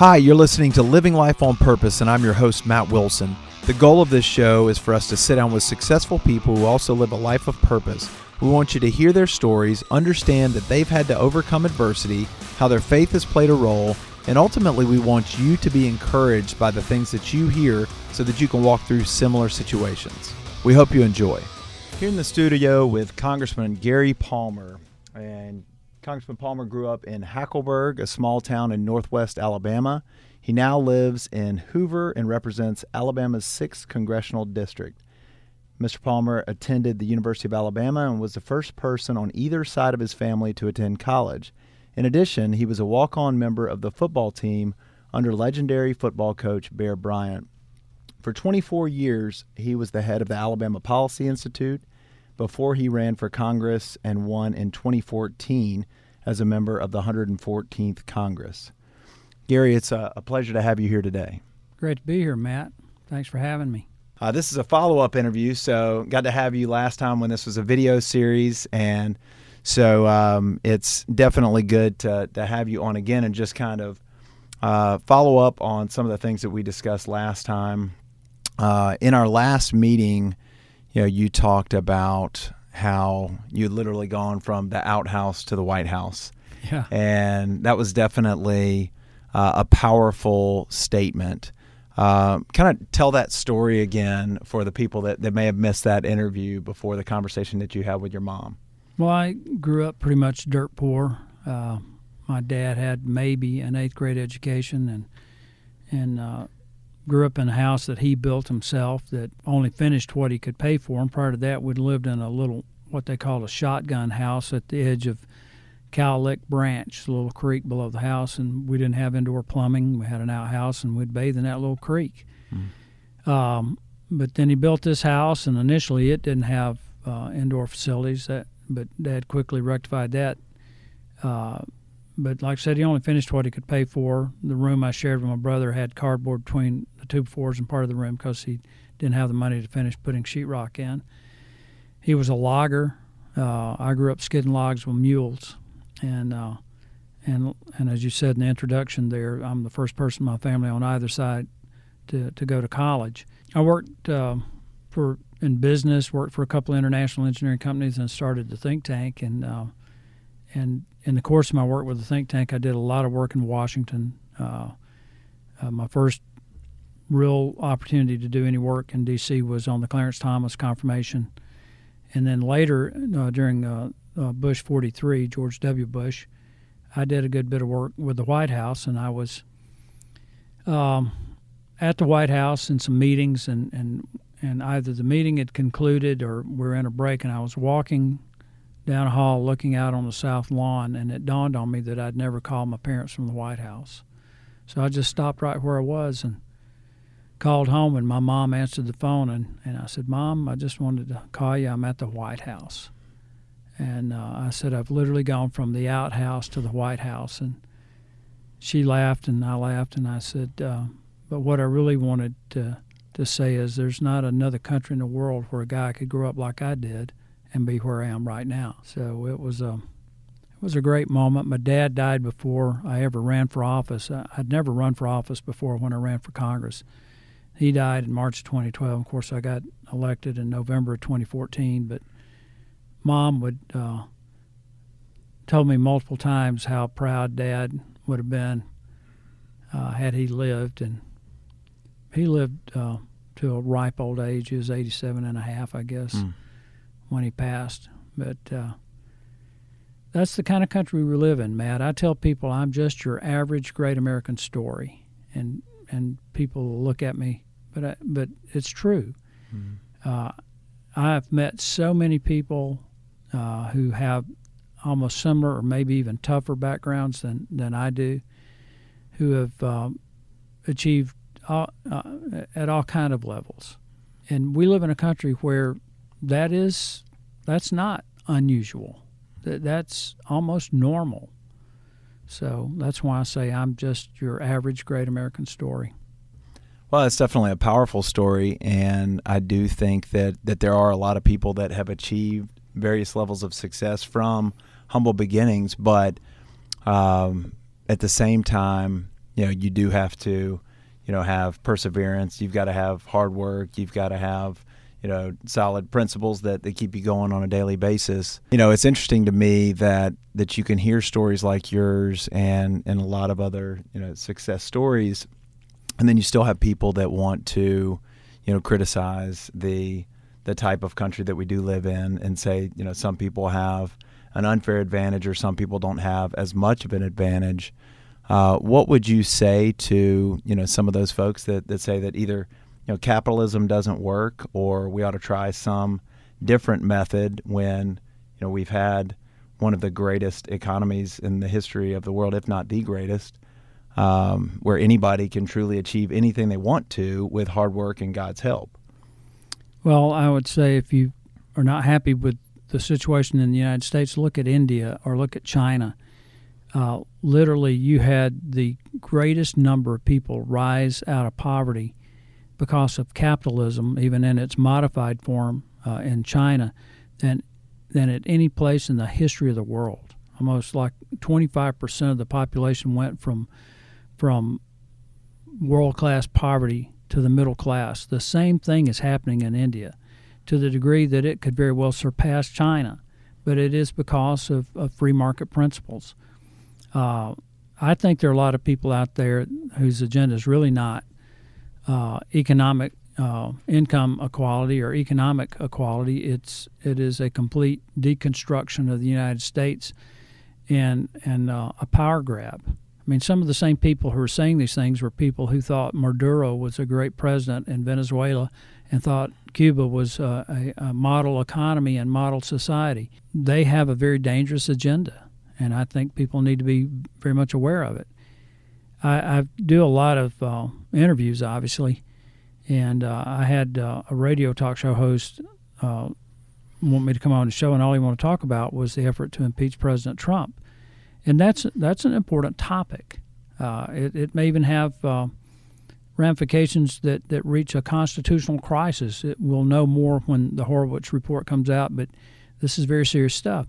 Hi, you're listening to Living Life on Purpose, and I'm your host, Matt Wilson. The goal of this show is for us to sit down with successful people who also live a life of purpose. We want you to hear their stories, understand that they've had to overcome adversity, how their faith has played a role, and ultimately, we want you to be encouraged by the things that you hear so that you can walk through similar situations. We hope you enjoy. Here in the studio with Congressman Gary Palmer. And Congressman Palmer grew up in Hackleburg, a small town in northwest Alabama. He now lives in Hoover and represents Alabama's 6th congressional district. Mr. Palmer attended the University of Alabama and was the first person on either side of his family to attend college. In addition, he was a walk on member of the football team under legendary football coach Bear Bryant. For 24 years, he was the head of the Alabama Policy Institute before he ran for Congress and won in 2014 as a member of the 114th Congress. Gary, it's a, a pleasure to have you here today. Great to be here, Matt. Thanks for having me. Uh, this is a follow up interview, so got to have you last time when this was a video series, and so um, it's definitely good to, to have you on again and just kind of uh, follow up on some of the things that we discussed last time. Uh, in our last meeting, you know, you talked about how you'd literally gone from the outhouse to the White House. Yeah. And that was definitely uh, a powerful statement. Uh, kind of tell that story again for the people that, that may have missed that interview before the conversation that you had with your mom. Well, I grew up pretty much dirt poor. Uh, my dad had maybe an eighth grade education and and uh, grew up in a house that he built himself that only finished what he could pay for. And prior to that, we'd lived in a little what they called a shotgun house at the edge of Cowlick Branch, a little creek below the house, and we didn't have indoor plumbing. We had an outhouse, and we'd bathe in that little creek. Mm. Um, but then he built this house, and initially it didn't have uh, indoor facilities. That, but Dad quickly rectified that. Uh, but like I said, he only finished what he could pay for. The room I shared with my brother had cardboard between the two floors and part of the room because he didn't have the money to finish putting sheetrock in. He was a logger. Uh, I grew up skidding logs with mules, and uh, and and as you said in the introduction, there, I'm the first person in my family on either side to to go to college. I worked uh, for in business, worked for a couple of international engineering companies, and started the think tank. And uh, and in the course of my work with the think tank, I did a lot of work in Washington. Uh, uh, my first real opportunity to do any work in D.C. was on the Clarence Thomas confirmation, and then later uh, during uh, uh, Bush 43, George W. Bush, I did a good bit of work with the White House, and I was um, at the White House in some meetings, and, and and either the meeting had concluded or we are in a break, and I was walking down a hall looking out on the south lawn, and it dawned on me that I'd never called my parents from the White House. So I just stopped right where I was and called home, and my mom answered the phone, and, and I said, Mom, I just wanted to call you. I'm at the White House. And uh, I said, I've literally gone from the outhouse to the White House. And she laughed, and I laughed, and I said, uh, But what I really wanted to, to say is there's not another country in the world where a guy could grow up like I did and be where I am right now. So it was a it was a great moment. My dad died before I ever ran for office. I'd never run for office before when I ran for Congress. He died in March 2012. Of course, I got elected in November of 2014, but mom would uh, told me multiple times how proud dad would have been uh, had he lived and he lived uh, to a ripe old age he was 87 and a half i guess mm. When he passed but uh, that's the kind of country we live in matt i tell people i'm just your average great american story and and people look at me but I, but it's true mm. i've met so many people uh, who have almost similar or maybe even tougher backgrounds than, than I do, who have um, achieved all, uh, at all kind of levels. And we live in a country where that is that's not unusual. That that's almost normal. So that's why I say I'm just your average great American story. Well, it's definitely a powerful story, and I do think that, that there are a lot of people that have achieved various levels of success from humble beginnings, but um, at the same time, you know you do have to you know have perseverance. You've got to have hard work. You've got to have you know solid principles that, that keep you going on a daily basis. You know, it's interesting to me that that you can hear stories like yours and and a lot of other you know success stories, and then you still have people that want to you know criticize the the type of country that we do live in and say you know some people have an unfair advantage or some people don't have as much of an advantage. Uh, what would you say to you know some of those folks that, that say that either you know capitalism doesn't work or we ought to try some different method when you know we've had one of the greatest economies in the history of the world, if not the greatest, um, where anybody can truly achieve anything they want to with hard work and God's help. Well, I would say if you are not happy with the situation in the United States, look at India or look at China. Uh, literally, you had the greatest number of people rise out of poverty because of capitalism, even in its modified form uh, in China, than than at any place in the history of the world. Almost like 25% of the population went from from world class poverty to the middle class. The same thing is happening in India to the degree that it could very well surpass China, but it is because of, of free market principles. Uh, I think there are a lot of people out there whose agenda is really not uh, economic uh, income equality or economic equality. It's it is a complete deconstruction of the United States and and uh, a power grab. I mean, some of the same people who are saying these things were people who thought Maduro was a great president in Venezuela and thought Cuba was uh, a, a, model economy and model society. They have a very dangerous agenda, and I think people need to be very much aware of it. I, I do a lot of uh, interviews, obviously, and uh, I had uh, a radio talk show host uh, want me to come on the show, and all he wanted to talk about was the effort to impeach President Trump, and that's that's an important topic. Uh, it, it, may even have ramifications that, that reach a constitutional crisis. It, we'll know more when the Horowitz report comes out, but this is very serious stuff.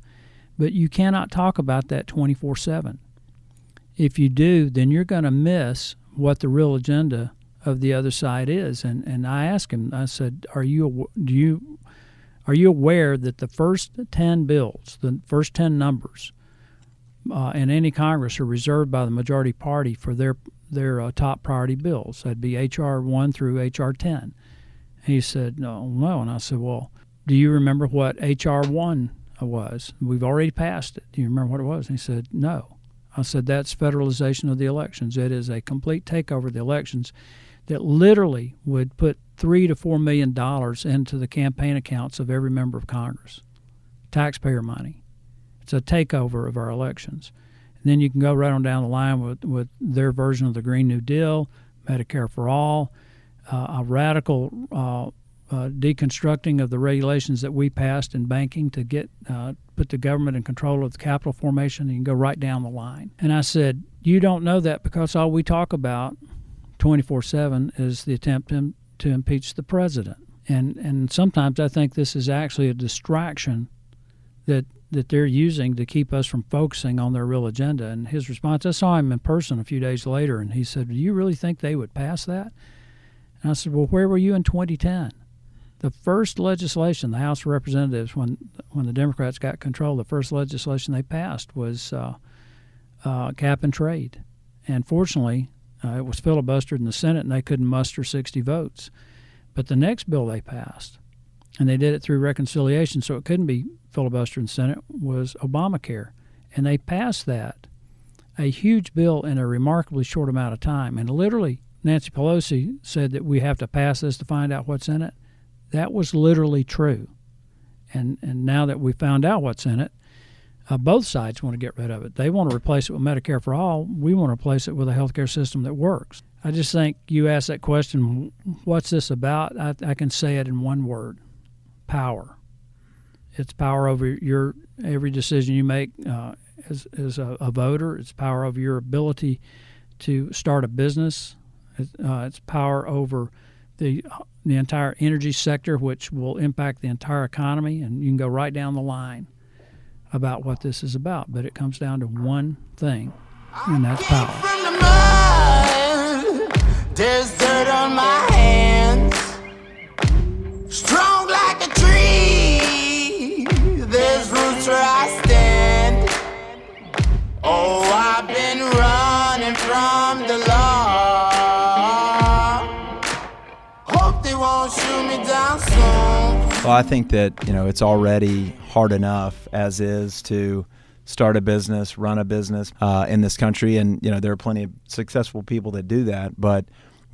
But you cannot talk about that 24 7. If you do, then you're going to miss what the real agenda of the other side is. And, and I asked him, I said, Are you, do you, are you aware that the first 10 bills, the first 10 numbers uh, in any Congress are reserved by the majority party for their their uh, top priority bills. That'd be H.R. 1 through H.R. 10. He said, No, no. And I said, Well, do you remember what H.R. 1 was? We've already passed it. Do you remember what it was? And he said, No. I said, That's federalization of the elections. It is a complete takeover of the elections that literally would put three to four million dollars into the campaign accounts of every member of Congress. Taxpayer money. It's a takeover of our elections. And then you can go right on down the line with, with their version of the Green New Deal, Medicare for All, uh, a radical uh, uh, deconstructing of the regulations that we passed in banking to get uh, put the government in control of the capital formation. Can go right down the line. And I said, you don't know that because all we talk about 24/7 is the attempt to, to impeach the president. And and sometimes I think this is actually a distraction that that they're using to keep us from focusing on their real agenda. And his response, I saw him in person a few days later, and he said, Do you really think they would pass that? And I said, Well, where were you in 2010? The first legislation, the House of Representatives, when when the Democrats got control, the first legislation they passed was uh, uh, cap and trade. And fortunately, uh, it was filibustered in the Senate, and they couldn't muster 60 votes. But the next bill they passed, and they did it through reconciliation, so it couldn't be filibustered in the Senate was Obamacare, and they passed that, a huge bill in a remarkably short amount of time. And literally, Nancy Pelosi said that we have to pass this to find out what's in it. That was literally true. And and now that we found out what's in it, uh, both sides want to get rid of it. They want to replace it with Medicare for all. We want to replace it with a healthcare system that works. I just think you asked that question, what's this about? I, I can say it in one word power. It's power over your every decision you make uh, as, as a, a, voter. It's power over your ability to start a business. Uh, it's power over the the entire energy sector, which will impact the entire economy. And you can go right down the line about what this is about. But it comes down to one thing, and that's power. Well, I think that you know it's already hard enough as is to start a business, run a business uh, in this country, and you know there are plenty of successful people that do that. But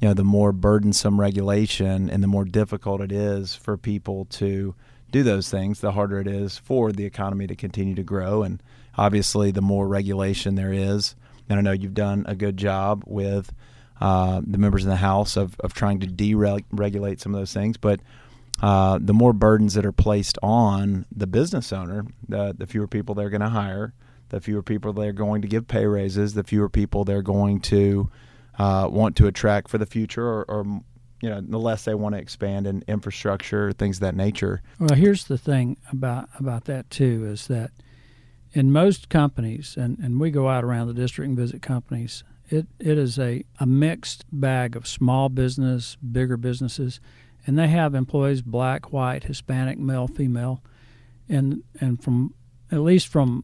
you know the more burdensome regulation and the more difficult it is for people to do those things, the harder it is for the economy to continue to grow. And obviously, the more regulation there is, and I know you've done a good job with uh, the members in the House of, of trying to deregulate some of those things, but uh, the more burdens that are placed on the business owner, the, the fewer people they're going to hire, the fewer people they're going to give pay raises, the fewer people they're going to uh, want to attract for the future, or, or, you know, the less they want to expand in infrastructure, things of that nature. Well, here's the thing about about that too is that in most companies, and, and we go out around the district and visit companies, it, it is a, a mixed bag of small business, bigger businesses and they have employees black, white, Hispanic, male, female, and and from at least from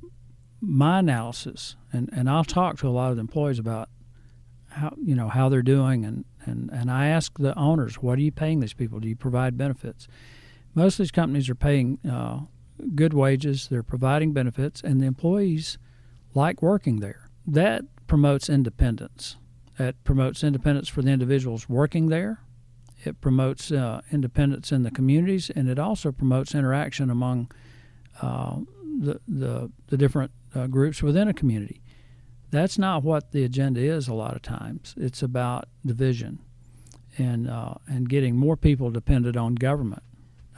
my analysis, and, and I'll talk to a lot of the employees about how you know how they're doing, and, and, and I ask the owners, what are you paying these people? Do you provide benefits? Most of these companies are paying uh, good wages, they're providing benefits, and the employees like working there. That promotes independence. That promotes independence for the individuals working there it promotes uh, independence in the communities, and it also promotes interaction among uh, the, the, the different uh, groups within a community. That's not what the agenda is. A lot of times, it's about division, and uh, and getting more people dependent on government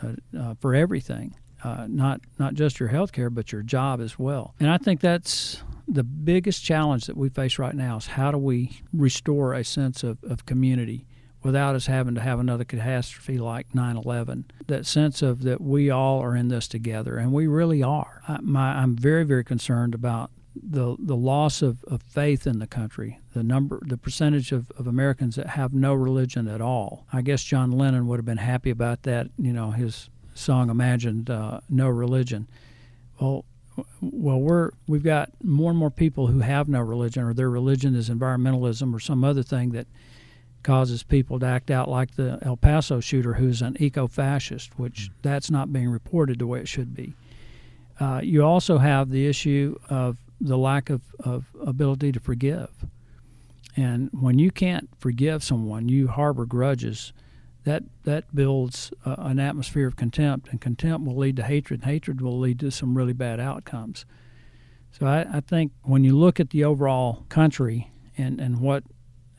uh, uh, for everything, not not just your health care, but your job as well. And I think that's the biggest challenge that we face right now is how do we restore a sense of, of community without us having to have another catastrophe like 9/11. That sense of that we all are in this together, and we really are. I, I'm very, very concerned about the the loss of, of faith in the country, the number, the percentage of, of Americans that have no religion at all. I guess John Lennon would have been happy about that. You know, his song imagined uh, no religion. Well, well, we're we've got more and more people who have no religion, or their religion is environmentalism or some other thing that causes people to act out like the El Paso shooter, who's an eco fascist, which mm. that's not being reported the way it should be. Uh, you also have the issue of the lack of, of ability to forgive. And when you can't forgive someone, you harbor grudges. That that builds uh, an atmosphere of contempt, and contempt will lead to hatred, and hatred will lead to some really bad outcomes. So I, I think when you look at the overall country and, and what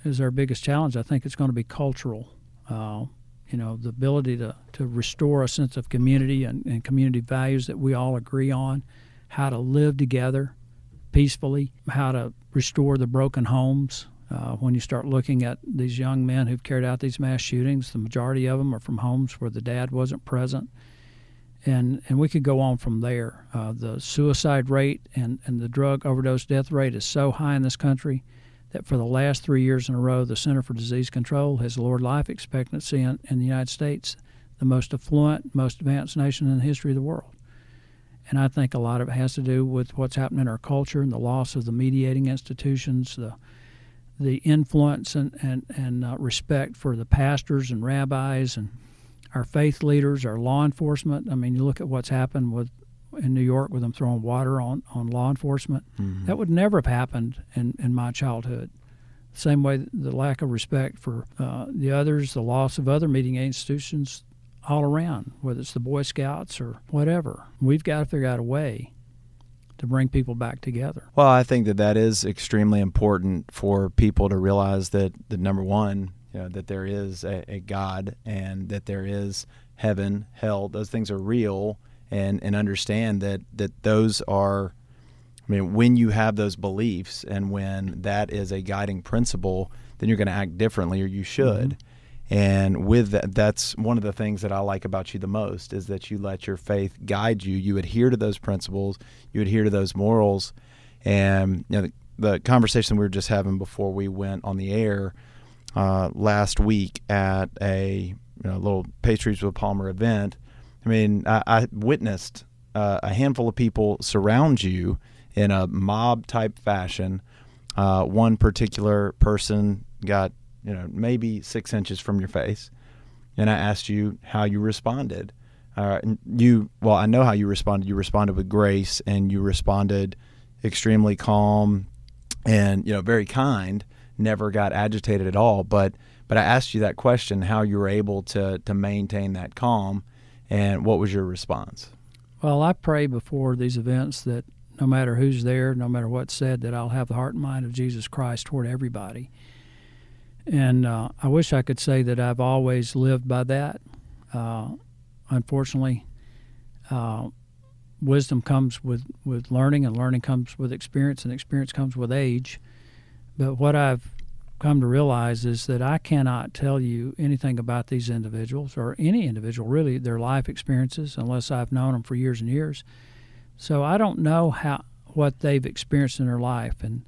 is our biggest challenge. I think it's going to be cultural. Uh, you know, the ability to, to restore a sense of community and, and community values that we all agree on, how to live together peacefully, how to restore the broken homes. Uh, when you start looking at these young men who've carried out these mass shootings, the majority of them are from homes where the dad wasn't present. And, and we could go on from there. Uh, the suicide rate and, and the drug overdose death rate is so high in this country that for the last three years in a row, the Center for Disease Control has lowered life expectancy in, in the United States, the most affluent, most advanced nation in the history of the world. And I think a lot of it has to do with what's happening in our culture and the loss of the mediating institutions, the the influence and and, and uh, respect for the pastors and rabbis and our faith leaders, our law enforcement. I mean, you look at what's happened with in New York with them throwing water on, on law enforcement. Mm-hmm. That would never have happened in, in my childhood. Same way, the lack of respect for uh, the others, the loss of other meeting institutions all around, whether it's the Boy Scouts or whatever. We've got to figure out a way to bring people back together. Well, I think that that is extremely important for people to realize that the number one, you know, that there is a, a God and that there is heaven, hell. Those things are real and and understand that that those are I mean when you have those beliefs and when that is a guiding principle then you're going to act differently or you should mm-hmm. and with that that's one of the things that I like about you the most is that you let your faith guide you you adhere to those principles you adhere to those morals and you know the, the conversation we were just having before we went on the air uh, last week at a you know, little pastries with Palmer event. I mean, I, I witnessed uh, a handful of people surround you in a mob type fashion. Uh, one particular person got you know maybe six inches from your face, and I asked you how you responded. Uh, you well, I know how you responded. You responded with grace, and you responded extremely calm, and you know very kind. Never got agitated at all. But but I asked you that question, how you were able to to maintain that calm, and what was your response? Well, I pray before these events that no matter who's there, no matter what's said, that I'll have the heart and mind of Jesus Christ toward everybody. And uh, I wish I could say that I've always lived by that. Uh, unfortunately, uh, wisdom comes with, with learning, and learning comes with experience, and experience comes with age. But what I've come to realize is that I cannot tell you anything about these individuals or any individual, really, their life experiences, unless I've known them for years and years. So I don't know how what they've experienced in their life, and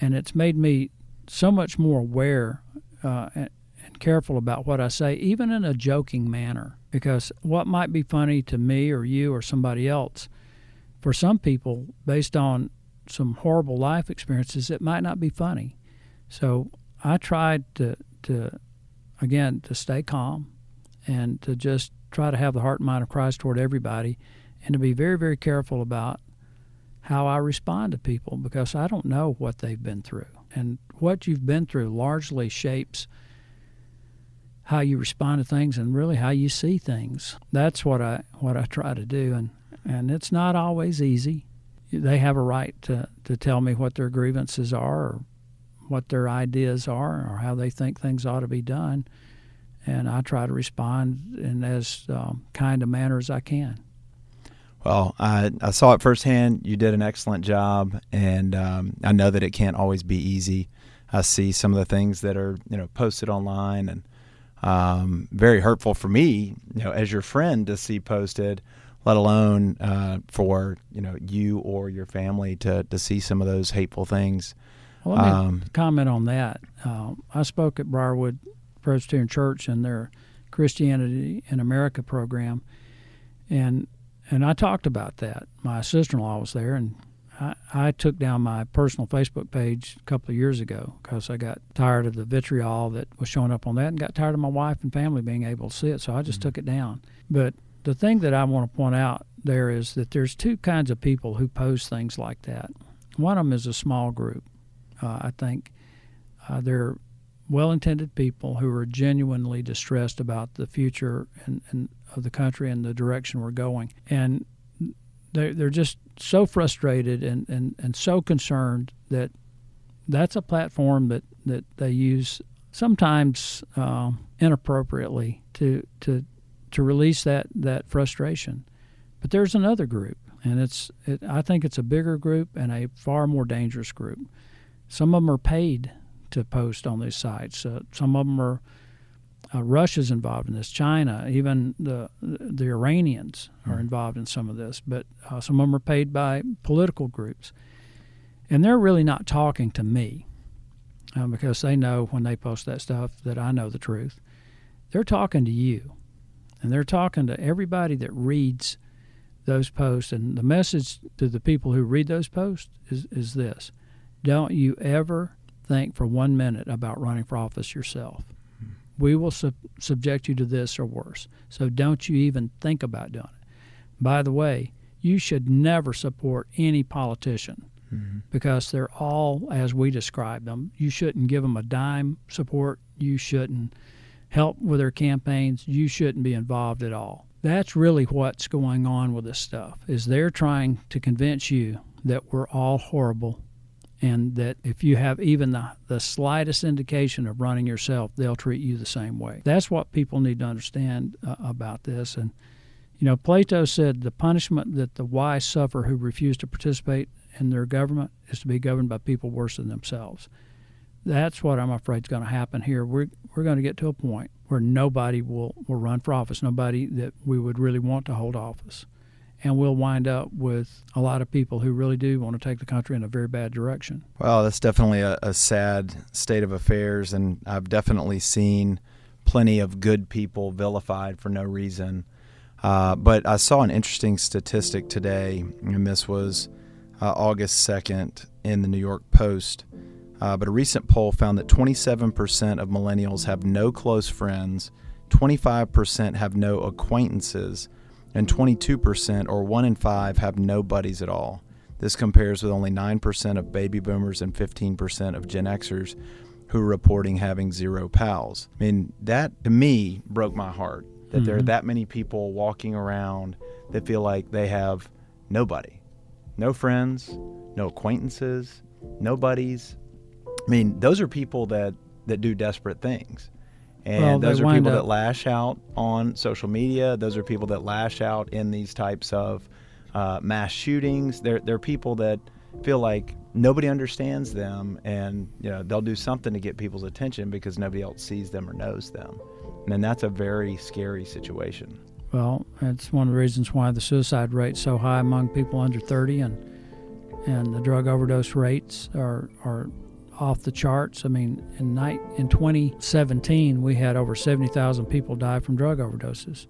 and it's made me so much more aware uh, and, and careful about what I say, even in a joking manner, because what might be funny to me or you or somebody else, for some people, based on some horrible life experiences, it might not be funny. So I tried to to again to stay calm and to just try to have the heart and mind of Christ toward everybody and to be very, very careful about how I respond to people because I don't know what they've been through. And what you've been through largely shapes how you respond to things and really how you see things. That's what I what I try to do and and it's not always easy. They have a right to, to tell me what their grievances are or what their ideas are or how they think things ought to be done. And I try to respond in as um, kind a manner as I can. Well, I, I saw it firsthand. You did an excellent job, and um, I know that it can't always be easy. I see some of the things that are you know posted online, and um, very hurtful for me, you know, as your friend to see posted. Let alone uh, for you know you or your family to to see some of those hateful things. Well, let me um, comment on that. Uh, I spoke at Briarwood Presbyterian Church in their Christianity in America program, and and I talked about that. My sister in law was there, and I, I, took down my personal Facebook page a couple of years ago because I got tired of the vitriol that was showing up on that and got tired of my wife and family being able to see it, so I just mm-hmm. took it down. But the thing that I want to point out there is that there's two kinds of people who post things like that. One of them is a small group. Uh, I think uh, they're well intended people who are genuinely distressed about the future and, and of the country and the direction we're going. And they're, they're just so frustrated and, and, and so concerned that that's a platform that, that they use sometimes uh, inappropriately to, to, to release that, that frustration. But there's another group, and it's it, I think it's a bigger group and a far more dangerous group. Some of them are paid to post on these sites. Uh, some of them are uh, Russia's involved in this. China, even the the Iranians are hmm. involved in some of this. But uh, some of them are paid by political groups, and they're really not talking to me uh, because they know when they post that stuff that I know the truth. They're talking to you, and they're talking to everybody that reads those posts. And the message to the people who read those posts is is this: Don't you ever think for one minute about running for office yourself we will sub- subject you to this or worse. So don't you even think about doing it. By the way, you should never support any politician mm-hmm. because they're all as we describe them. You shouldn't give them a dime support. You shouldn't help with their campaigns. You shouldn't be involved at all. That's really what's going on with this stuff. Is they're trying to convince you that we're all horrible and that if you have even the, the slightest indication of running yourself, they'll treat you the same way. That's what people need to understand uh, about this. And, you know, Plato said the punishment that the wise suffer who refuse to participate in their government is to be governed by people worse than themselves. That's what I'm afraid is going to happen here. We're, we're going to get to a point where nobody will, will run for office, nobody that we would really want to hold office. And we'll wind up with a lot of people who really do want to take the country in a very bad direction. Well, that's definitely a, a sad state of affairs, and I've definitely seen plenty of good people vilified for no reason. Uh, but I saw an interesting statistic today, and this was uh, August 2nd in the New York Post. Uh, but a recent poll found that 27% of millennials have no close friends, 25% have no acquaintances, and 22%, or one in five, have no buddies at all. This compares with only 9% of baby boomers and 15% of Gen Xers who are reporting having zero pals. I mean, that to me broke my heart that mm-hmm. there are mm-hmm. that many people walking around that feel like they have nobody, no friends, no acquaintances, no buddies. I mean, those are people that, that do desperate things. And well, those are people up. that lash out on social media. Those are people that lash out in these types of uh, mass shootings. They're, they're people that feel like nobody understands them and you know they'll do something to get people's attention because nobody else sees them or knows them and that's a very scary situation well it's one of the reasons why the suicide rate's so high among people under 30 and and the drug overdose rates are are off the charts. I mean, in night in 2017, we had over 70,000 people die from drug overdoses.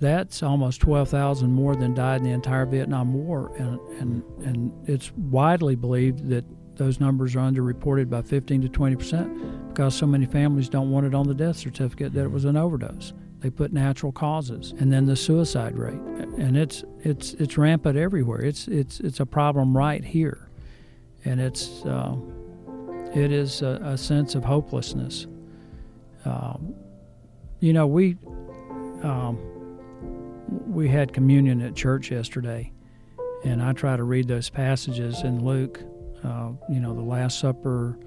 That's almost 12,000 more than died in the entire Vietnam War, and and and it's widely believed that those numbers are underreported by 15 to 20 percent because so many families don't want it on the death certificate that it was an overdose. They put natural causes, and then the suicide rate, and it's it's it's rampant everywhere. It's it's it's a problem right here, and it's. Uh, it is a, a sense of hopelessness. Um, you know, we um, we had communion at church yesterday, and I try to read those passages in Luke. Uh, you know, the Last Supper,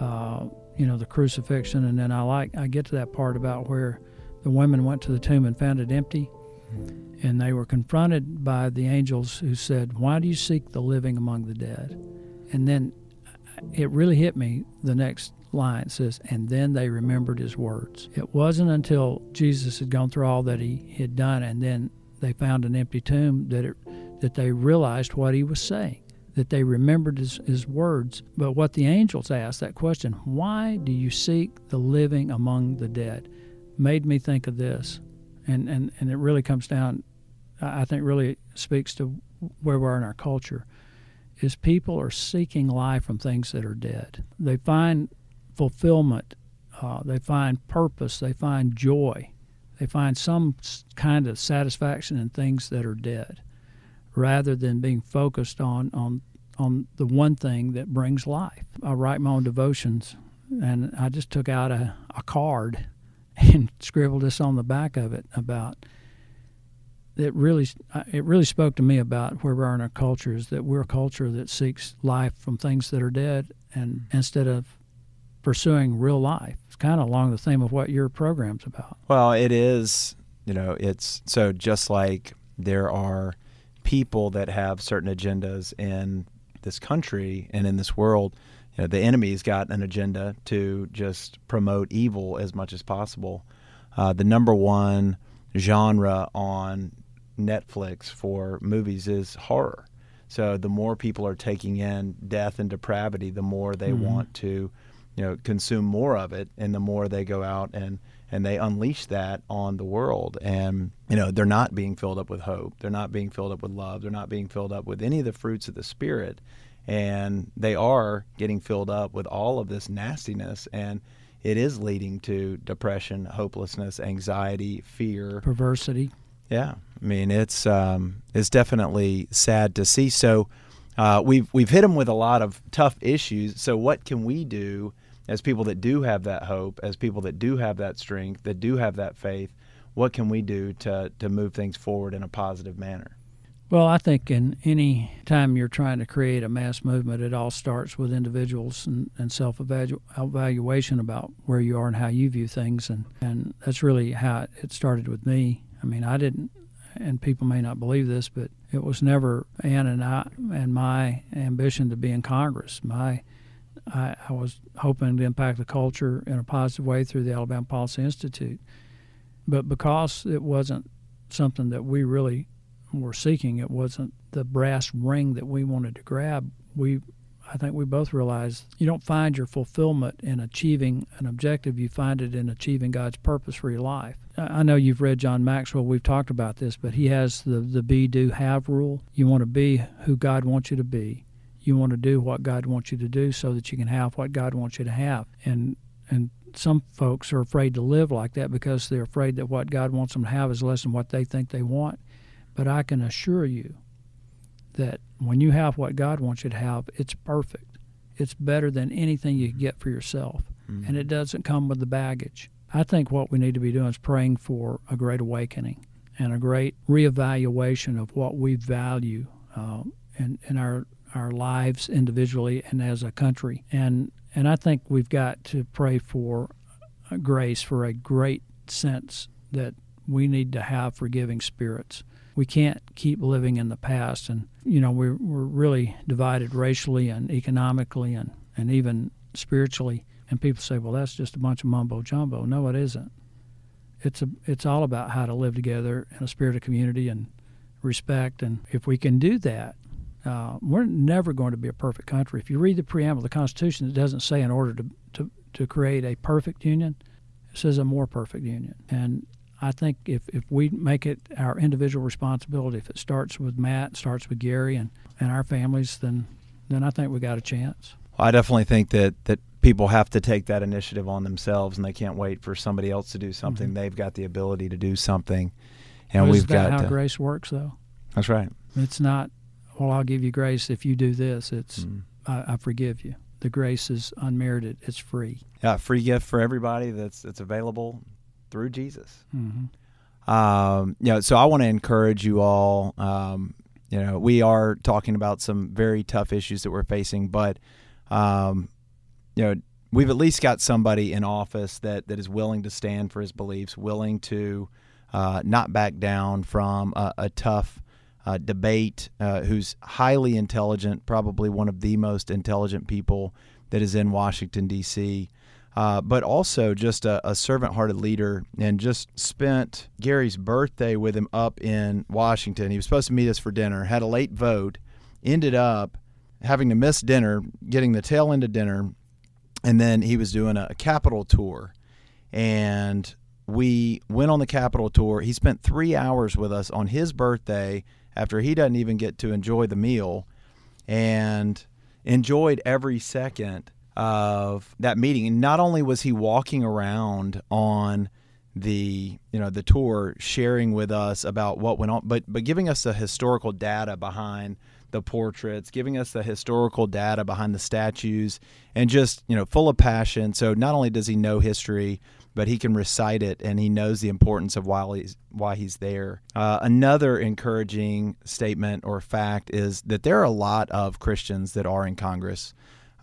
uh, you know, the crucifixion, and then I like I get to that part about where the women went to the tomb and found it empty, and they were confronted by the angels who said, "Why do you seek the living among the dead?" And then it really hit me the next line says and then they remembered his words. It wasn't until jesus had gone through all that he had done and then they found an empty tomb that it, that they realized what he was saying that they remembered his, his words. But what the angels asked that question why do you seek the living among the dead? made me think of this. And and, and it really comes down i think really speaks to where we are in our culture is people are seeking life from things that are dead. They find fulfillment, uh, they find purpose, they find joy, they find some kind of satisfaction in things that are dead, rather than being focused on on on the one thing that brings life. I write my own devotions, and I just took out a, a card and scribbled this on the back of it about it really it really spoke to me about where we are in our culture is that we're a culture that seeks life from things that are dead and instead of pursuing real life. It's kind of along the theme of what your program's about. Well it is you know it's so just like there are people that have certain agendas in this country and in this world you know the enemy's got an agenda to just promote evil as much as possible. Uh, the number one genre on Netflix for movies is horror. So the more people are taking in death and depravity, the more they mm-hmm. want to, you know, consume more of it, and the more they go out and and they unleash that on the world. And you know, they're not being filled up with hope. They're not being filled up with love. They're not being filled up with any of the fruits of the spirit. And they are getting filled up with all of this nastiness and it is leading to depression, hopelessness, anxiety, fear, perversity. Yeah, I mean it's um, it's definitely sad to see. So uh, we've we've hit them with a lot of tough issues. So what can we do as people that do have that hope, as people that do have that strength, that do have that faith? What can we do to to move things forward in a positive manner? Well, I think in any time you're trying to create a mass movement, it all starts with individuals and, and self evaluation about where you are and how you view things. And, and that's really how it started with me. I mean, I didn't, and people may not believe this, but it was never Ann and I and my ambition to be in Congress. My I, I, was hoping to impact the culture in a positive way through the Alabama Policy Institute. But because it wasn't something that we really were seeking. It wasn't the brass ring that we wanted to grab. We, I think we both realize you don't find your fulfillment in achieving an objective. You find it in achieving God's purpose for your life. I know you've read John Maxwell. We've talked about this, but he has the the be, do, have rule. You want to be who God wants you to be. You want to do what God wants you to do, so that you can have what God wants you to have. And and some folks are afraid to live like that because they're afraid that what God wants them to have is less than what they think they want. But I can assure you that when you have what God wants you to have, it's perfect. It's better than anything you get for yourself. Mm-hmm. And it doesn't come with the baggage. I think what we need to be doing is praying for a great awakening and a great reevaluation of what we value uh, in, in our, our lives individually and as a country. And and I think we've got to pray for grace, for a great sense that we need to have forgiving spirits. We can't keep living in the past. And, you know, we're, we're really divided racially and economically and, and even spiritually. And people say, well, that's just a bunch of mumbo jumbo. No, it isn't. It's, a, it's all about how to live together in a spirit of community and respect. And if we can do that, uh, we're never going to be a perfect country. If you read the preamble of the Constitution, it doesn't say in order to, to, to create a perfect union, it says a more perfect union. And I think if, if we make it our individual responsibility, if it starts with Matt, starts with Gary and, and our families, then then I think we got a chance. I definitely think that, that people have to take that initiative on themselves and they can't wait for somebody else to do something. Mm-hmm. They've got the ability to do something. And well, we've got how to, grace works though. That's right. It's not well, I'll give you grace if you do this. It's mm. I, I, forgive you. The grace is unmerited. It's free. Yeah, free gift for everybody that's that's available through Jesus. Mm-hmm. Um, you know, so I want to encourage you all. Um, you know, we are talking about some very tough issues that we're facing, but um, you know, we've at least got somebody in office that that is willing to stand for his beliefs, willing to uh, not back down from a, a tough uh, debate, uh, who's highly intelligent, probably one of the most intelligent people that is in Washington, D.C., uh, but also just a, a servant hearted leader and just spent Gary's birthday with him up in Washington. He was supposed to meet us for dinner, had a late vote, ended up having to miss dinner, getting the tail end of dinner, and then he was doing a, a Capitol tour. And we went on the Capitol tour. He spent three hours with us on his birthday after he doesn't even get to enjoy the meal and enjoyed every second of that meeting. And not only was he walking around on the you know the tour sharing with us about what went on but but giving us the historical data behind the portraits giving us the historical data behind the statues and just you know full of passion so not only does he know history but he can recite it and he knows the importance of why he's why he's there. Uh, another encouraging statement or fact is that there are a lot of Christians that are in Congress.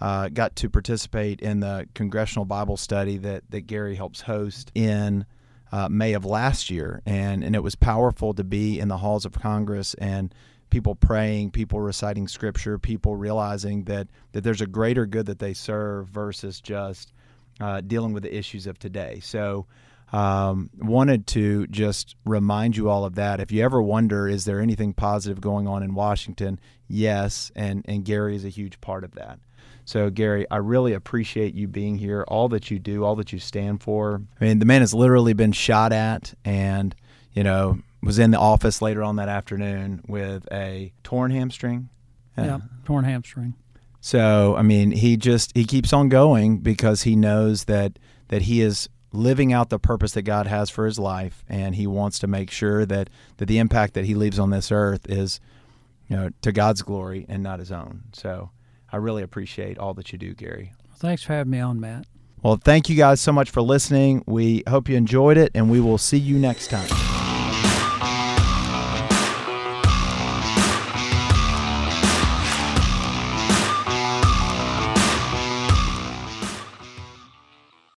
Uh, got to participate in the congressional Bible study that that Gary helps host in uh, May of last year, and and it was powerful to be in the halls of Congress and people praying, people reciting scripture, people realizing that that there's a greater good that they serve versus just uh, dealing with the issues of today. So, um, wanted to just remind you all of that. If you ever wonder, is there anything positive going on in Washington? Yes, and and Gary is a huge part of that. So, Gary, I really appreciate you being here, all that you do, all that you stand for. I mean, the man has literally been shot at, and you know, was in the office later on that afternoon with a torn hamstring. Yeah, torn hamstring. So, I mean, he just he keeps on going because he knows that that he is living out the purpose that God has for his life and he wants to make sure that that the impact that he leaves on this earth is you know to God's glory and not his own. So, I really appreciate all that you do, Gary. thanks for having me on, Matt. Well, thank you guys so much for listening. We hope you enjoyed it and we will see you next time.